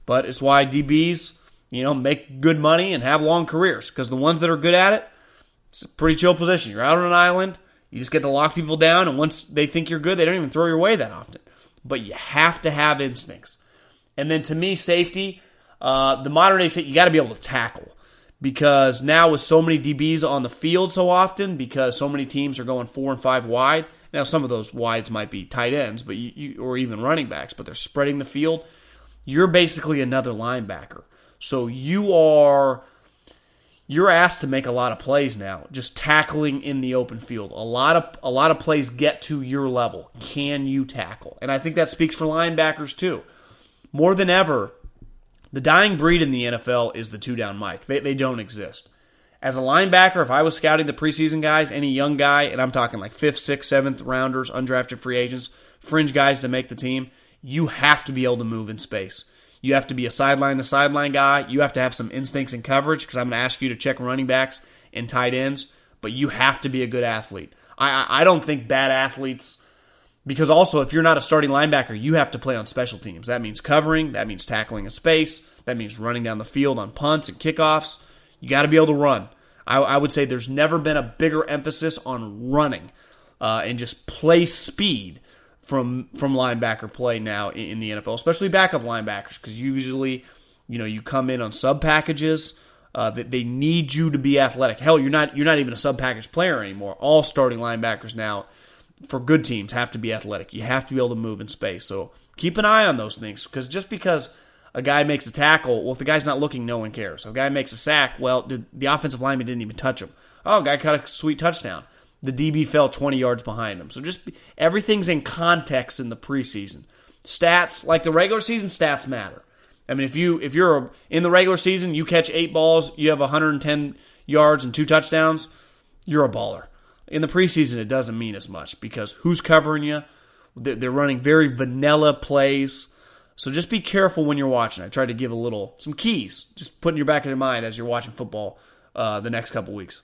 But it's why DBs, you know, make good money and have long careers because the ones that are good at it, it's a pretty chill position. You're out on an island, you just get to lock people down, and once they think you're good, they don't even throw your way that often. But you have to have instincts. And then to me, safety, uh, the modern day safety, you got to be able to tackle because now with so many DBs on the field so often, because so many teams are going four and five wide. Now some of those wides might be tight ends, but you, you, or even running backs, but they're spreading the field. You're basically another linebacker, so you are you're asked to make a lot of plays now, just tackling in the open field. A lot of a lot of plays get to your level. Can you tackle? And I think that speaks for linebackers too. More than ever, the dying breed in the NFL is the two down Mike. They they don't exist. As a linebacker, if I was scouting the preseason guys, any young guy, and I'm talking like fifth, sixth, seventh rounders, undrafted free agents, fringe guys to make the team, you have to be able to move in space. You have to be a sideline to sideline guy. You have to have some instincts in coverage because I'm going to ask you to check running backs and tight ends, but you have to be a good athlete. I, I don't think bad athletes, because also if you're not a starting linebacker, you have to play on special teams. That means covering, that means tackling a space, that means running down the field on punts and kickoffs. You got to be able to run. I, I, would say there's never been a bigger emphasis on running uh, and just play speed from from linebacker play now in, in the NFL, especially backup linebackers, because usually, you know, you come in on sub packages. Uh, that they need you to be athletic. Hell, you're not you're not even a sub package player anymore. All starting linebackers now for good teams have to be athletic. You have to be able to move in space. So keep an eye on those things because just because a guy makes a tackle, well, if the guy's not looking, no one cares. If a guy makes a sack, well, the, offensive lineman didn't even touch him. Oh, guy caught a sweet touchdown the DB fell 20 yards behind him. So just everything's in context in the preseason. Stats, like the regular season stats matter. I mean, if you if you're in the regular season, you catch 8 balls, you have 110 yards and two touchdowns, you're a baller. In the preseason, it doesn't mean as much because who's covering you? They're running very vanilla plays. So just be careful when you're watching. I tried to give a little some keys, just put in your back of your mind as you're watching football uh, the next couple weeks.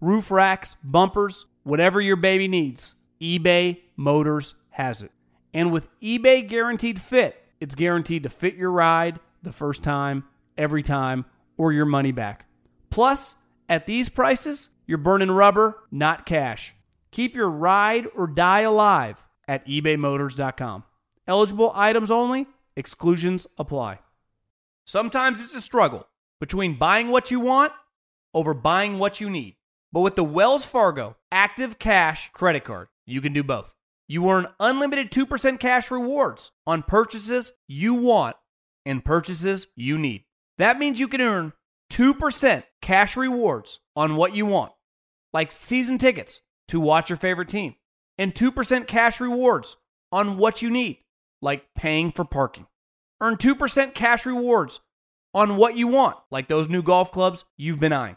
roof racks, bumpers, whatever your baby needs, eBay Motors has it. And with eBay Guaranteed Fit, it's guaranteed to fit your ride the first time, every time, or your money back. Plus, at these prices, you're burning rubber, not cash. Keep your ride or die alive at ebaymotors.com. Eligible items only, exclusions apply. Sometimes it's a struggle between buying what you want over buying what you need. But with the Wells Fargo Active Cash credit card, you can do both. You earn unlimited 2% cash rewards on purchases you want and purchases you need. That means you can earn 2% cash rewards on what you want, like season tickets to watch your favorite team, and 2% cash rewards on what you need, like paying for parking. Earn 2% cash rewards on what you want, like those new golf clubs you've been eyeing,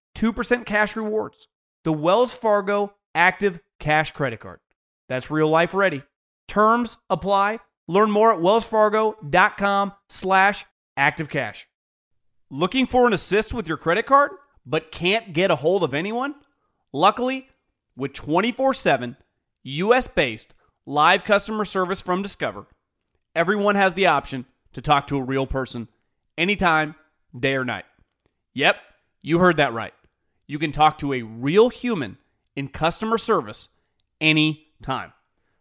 2% cash rewards, the Wells Fargo Active Cash credit card. That's real life ready. Terms apply. Learn more at wellsfargo.com slash activecash. Looking for an assist with your credit card, but can't get a hold of anyone? Luckily, with 24-7 US-based live customer service from Discover, everyone has the option to talk to a real person anytime, day or night. Yep, you heard that right. You can talk to a real human in customer service anytime.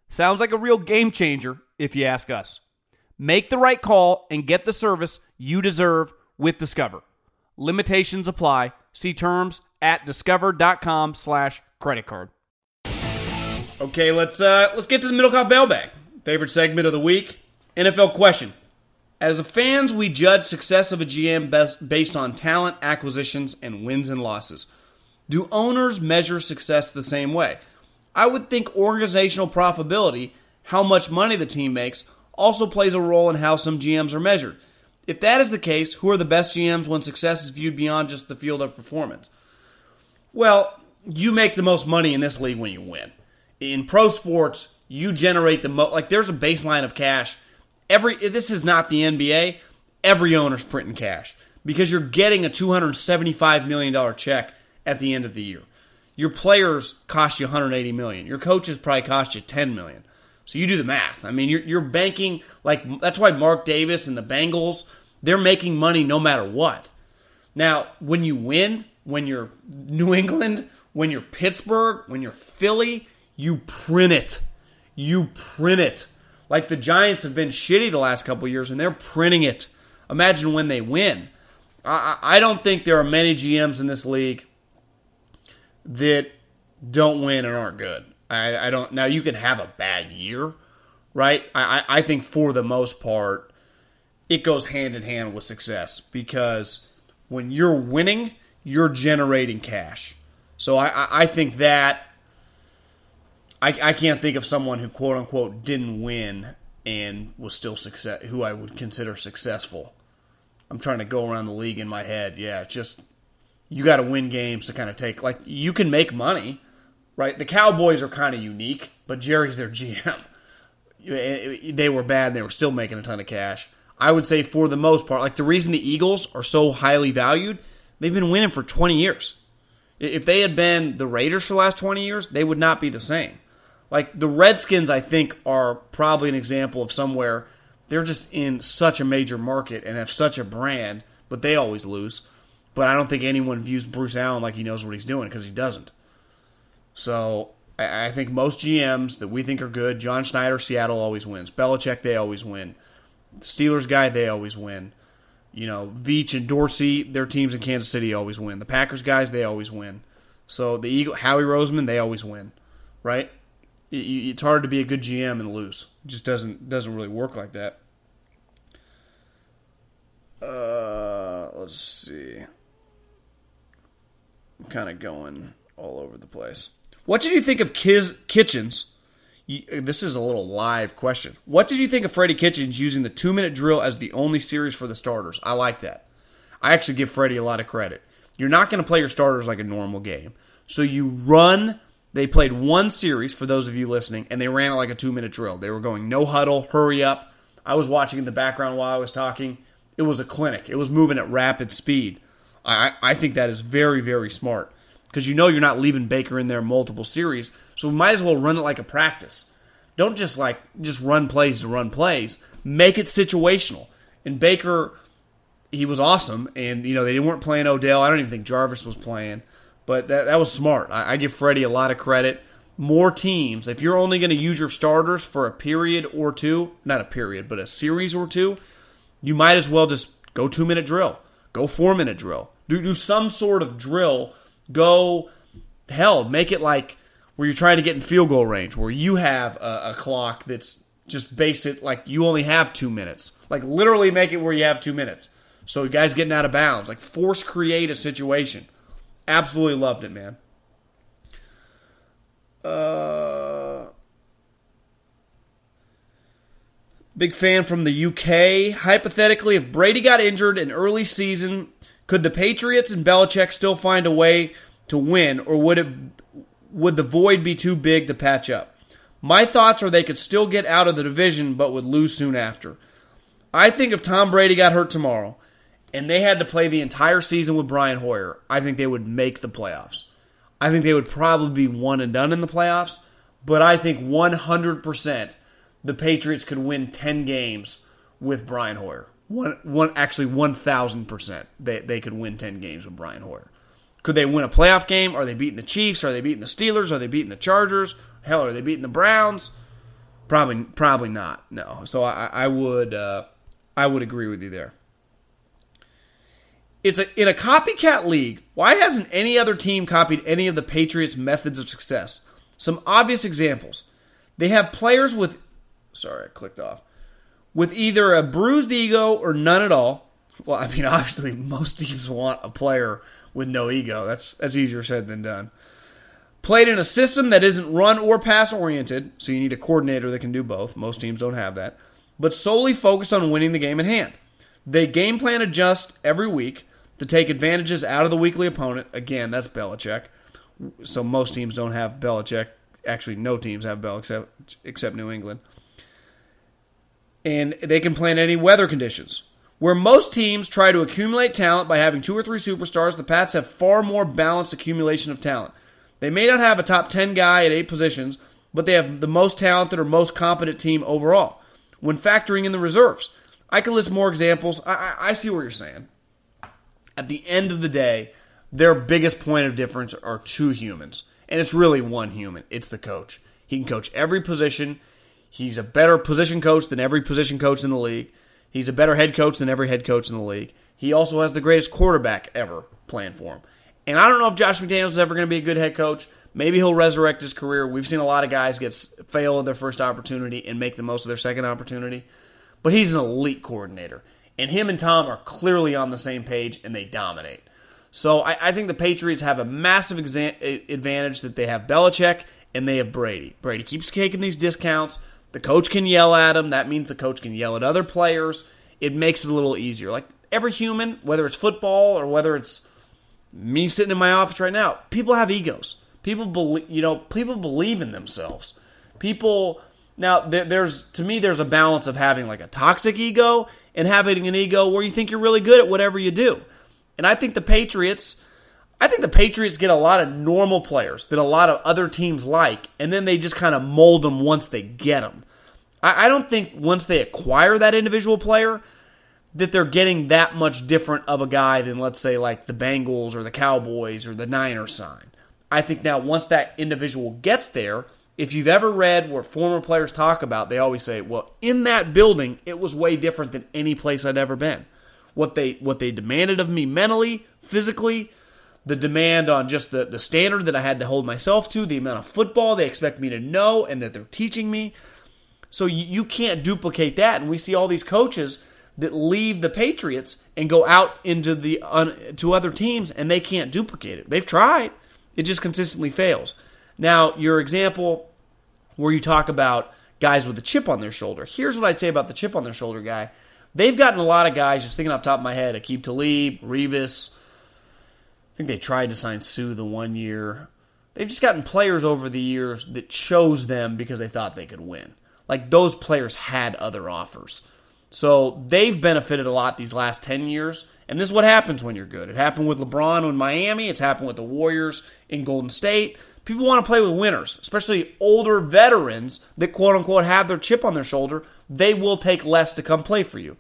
Sounds like a real game changer if you ask us. Make the right call and get the service you deserve with Discover. Limitations apply. See terms at discover.com slash credit card. Okay, let's uh let's get to the middle Middlekauff mailbag. Favorite segment of the week. NFL question. As fans, we judge success of a GM best based on talent, acquisitions, and wins and losses. Do owners measure success the same way? I would think organizational profitability, how much money the team makes, also plays a role in how some GMs are measured. If that is the case, who are the best GMs when success is viewed beyond just the field of performance? Well, you make the most money in this league when you win. In pro sports, you generate the most. Like there's a baseline of cash. Every this is not the NBA. Every owner's printing cash because you're getting a 275 million dollar check at the end of the year. Your players cost you 180 million. Your coaches probably cost you 10 million. So you do the math. I mean, you're, you're banking like that's why Mark Davis and the Bengals they're making money no matter what. Now, when you win, when you're New England, when you're Pittsburgh, when you're Philly, you print it. You print it. Like the Giants have been shitty the last couple years, and they're printing it. Imagine when they win. I, I don't think there are many GMs in this league that don't win and aren't good. I, I don't. Now you can have a bad year, right? I, I think for the most part, it goes hand in hand with success because when you're winning, you're generating cash. So I, I think that I, I can't think of someone who quote unquote didn't win and was still success who I would consider successful. I'm trying to go around the league in my head. Yeah, just you got to win games to kind of take like you can make money, right? The Cowboys are kind of unique, but Jerry's their GM. Eh, eh, they were bad, and they were still making a ton of cash. I would say for the most part, like the reason the Eagles are so highly valued, they've been winning for 20 years. If they had been the Raiders for the last 20 years, they would not be the same. Like the Redskins, I think, are probably an example of somewhere they're just in such a major market and have such a brand, but they always lose. But I don't think anyone views Bruce Allen like he knows what he's doing because he doesn't. So I think most GMs that we think are good, John Schneider, Seattle always wins. Belichick, they always win. The Steelers guy, they always win. You know, Veach and Dorsey, their teams in Kansas City always win. The Packers guys, they always win. So the Eagle, Howie Roseman, they always win, right? It's hard to be a good GM and lose. It just doesn't doesn't really work like that. Uh, let's see. I'm kind of going all over the place. What did you think of Kiz Kitchens? You, this is a little live question. What did you think of Freddie Kitchens using the two minute drill as the only series for the starters? I like that. I actually give Freddie a lot of credit. You're not going to play your starters like a normal game. So you run they played one series for those of you listening, and they ran it like a two minute drill. They were going no huddle, hurry up. I was watching in the background while I was talking. It was a clinic. It was moving at rapid speed. I, I think that is very, very smart because you know you're not leaving Baker in there multiple series, so we might as well run it like a practice. Don't just like just run plays to run plays. Make it situational. And Baker, he was awesome, and you know they weren't playing Odell. I don't even think Jarvis was playing. But that, that was smart. I, I give Freddie a lot of credit. More teams, if you're only going to use your starters for a period or two, not a period, but a series or two, you might as well just go two minute drill, go four minute drill, do, do some sort of drill. Go, hell, make it like where you're trying to get in field goal range, where you have a, a clock that's just base it like you only have two minutes. Like literally make it where you have two minutes. So guys getting out of bounds, like force create a situation. Absolutely loved it, man. Uh, big fan from the UK. Hypothetically, if Brady got injured in early season, could the Patriots and Belichick still find a way to win, or would it would the void be too big to patch up? My thoughts are they could still get out of the division, but would lose soon after. I think if Tom Brady got hurt tomorrow, and they had to play the entire season with Brian Hoyer, I think they would make the playoffs. I think they would probably be one and done in the playoffs, but I think 100% the Patriots could win 10 games with Brian Hoyer. One, one, actually, 1,000% they, they could win 10 games with Brian Hoyer. Could they win a playoff game? Are they beating the Chiefs? Are they beating the Steelers? Are they beating the Chargers? Hell, are they beating the Browns? Probably, probably not. No. So I, I would, uh, I would agree with you there it's a, in a copycat league. Why hasn't any other team copied any of the Patriots' methods of success? Some obvious examples. They have players with, sorry, I clicked off, with either a bruised ego or none at all. Well, I mean, obviously, most teams want a player with no ego. That's that's easier said than done. Played in a system that isn't run or pass oriented, so you need a coordinator that can do both. Most teams don't have that, but solely focused on winning the game at hand. They game plan adjust every week to take advantages out of the weekly opponent. Again, that's Belichick. So most teams don't have Belichick. Actually, no teams have Bell except New England. And they can plan any weather conditions. Where most teams try to accumulate talent by having two or three superstars, the Pats have far more balanced accumulation of talent. They may not have a top 10 guy at eight positions, but they have the most talented or most competent team overall. When factoring in the reserves, I could list more examples. I, I, I see what you're saying at the end of the day, their biggest point of difference are two humans. And it's really one human. It's the coach. He can coach every position. He's a better position coach than every position coach in the league. He's a better head coach than every head coach in the league. He also has the greatest quarterback ever playing for him. And I don't know if Josh McDaniels is ever going to be a good head coach. Maybe he'll resurrect his career. We've seen a lot of guys get fail at their first opportunity and make the most of their second opportunity. But he's an elite coordinator. And him and Tom are clearly on the same page and they dominate. So I, I think the Patriots have a massive exa- advantage that they have Belichick and they have Brady. Brady keeps taking these discounts. The coach can yell at him. That means the coach can yell at other players. It makes it a little easier. Like every human, whether it's football or whether it's me sitting in my office right now, people have egos. People believe, you know, people believe in themselves. People now there's to me there's a balance of having like a toxic ego and having an ego where you think you're really good at whatever you do. And I think the Patriots I think the Patriots get a lot of normal players that a lot of other teams like, and then they just kind of mold them once they get them. I, I don't think once they acquire that individual player that they're getting that much different of a guy than, let's say, like the Bengals or the Cowboys or the Niners sign. I think now once that individual gets there, if you've ever read what former players talk about, they always say, "Well, in that building, it was way different than any place I'd ever been. What they what they demanded of me mentally, physically, the demand on just the, the standard that I had to hold myself to, the amount of football they expect me to know and that they're teaching me. So you, you can't duplicate that. And we see all these coaches that leave the Patriots and go out into the to other teams and they can't duplicate it. They've tried. It just consistently fails. Now, your example where you talk about guys with a chip on their shoulder. Here's what I'd say about the chip on their shoulder guy. They've gotten a lot of guys, just thinking off top of my head, Aqib Talib, Revis, I think they tried to sign Suh the one year. They've just gotten players over the years that chose them because they thought they could win. Like those players had other offers. So they've benefited a lot these last 10 years. And this is what happens when you're good. It happened with LeBron in Miami, it's happened with the Warriors in Golden State. People want to play with winners, especially older veterans that quote unquote have their chip on their shoulder. They will take less to come play for you.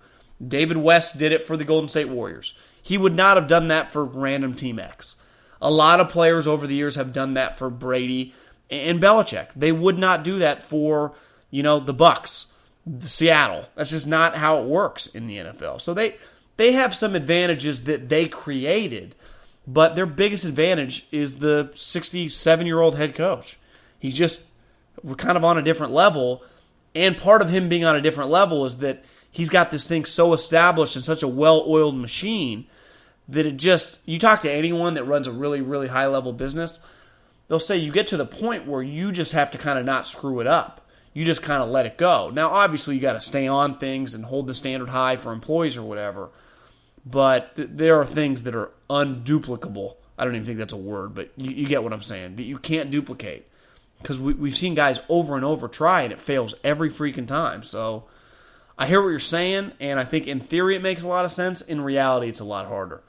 David West did it for the Golden State Warriors. He would not have done that for random Team X. A lot of players over the years have done that for Brady and Belichick. They would not do that for, you know, the Bucks, the Seattle. That's just not how it works in the NFL. So they they have some advantages that they created, but their biggest advantage is the 67-year-old head coach. He's just kind of on a different level, and part of him being on a different level is that he's got this thing so established and such a well-oiled machine that it just you talk to anyone that runs a really really high level business they'll say you get to the point where you just have to kind of not screw it up. You just kind of let it go. Now obviously you got to stay on things and hold the standard high for employees or whatever but th- there are things that are unduplicable i don't even think that's a word but you, you get what i'm saying that you can't duplicate because we, we've seen guys over and over try and it fails every freaking time so I hear what you're saying, and I think in theory it makes a lot of sense. In reality, it's a lot harder.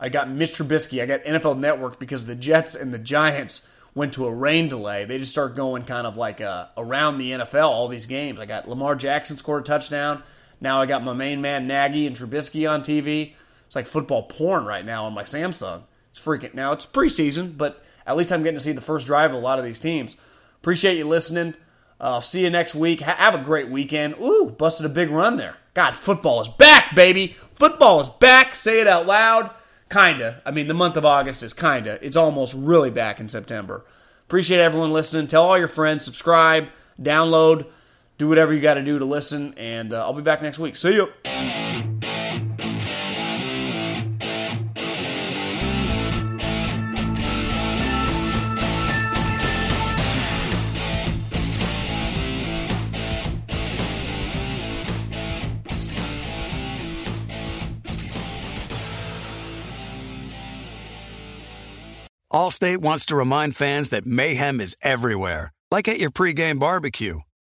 I got Mitch Trubisky. I got NFL Network because the Jets and the Giants went to a rain delay. They just start going kind of like uh, around the NFL, all these games. I got Lamar Jackson scored a touchdown. Now I got my main man Nagy and Trubisky on TV. It's like football porn right now on my Samsung. It's freaking. Now it's preseason, but at least I'm getting to see the first drive of a lot of these teams. Appreciate you listening. I'll uh, see you next week. Ha- have a great weekend. Ooh, busted a big run there. God, football is back, baby. Football is back. Say it out loud. Kinda. I mean, the month of August is kinda. It's almost really back in September. Appreciate everyone listening. Tell all your friends, subscribe, download, do whatever you got to do to listen, and uh, I'll be back next week. See you. Allstate wants to remind fans that mayhem is everywhere, like at your pregame barbecue.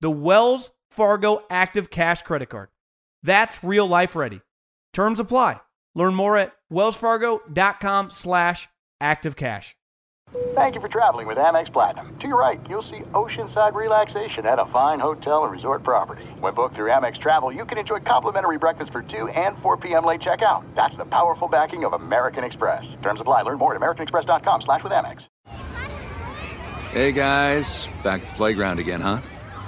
The Wells Fargo Active Cash credit card. That's real life ready. Terms apply. Learn more at wellsfargo.com slash activecash. Thank you for traveling with Amex Platinum. To your right, you'll see oceanside relaxation at a fine hotel and resort property. When booked through Amex Travel, you can enjoy complimentary breakfast for 2 and 4 p.m. late checkout. That's the powerful backing of American Express. Terms apply. Learn more at americanexpress.com slash with Amex. Hey, guys. Back at the playground again, huh?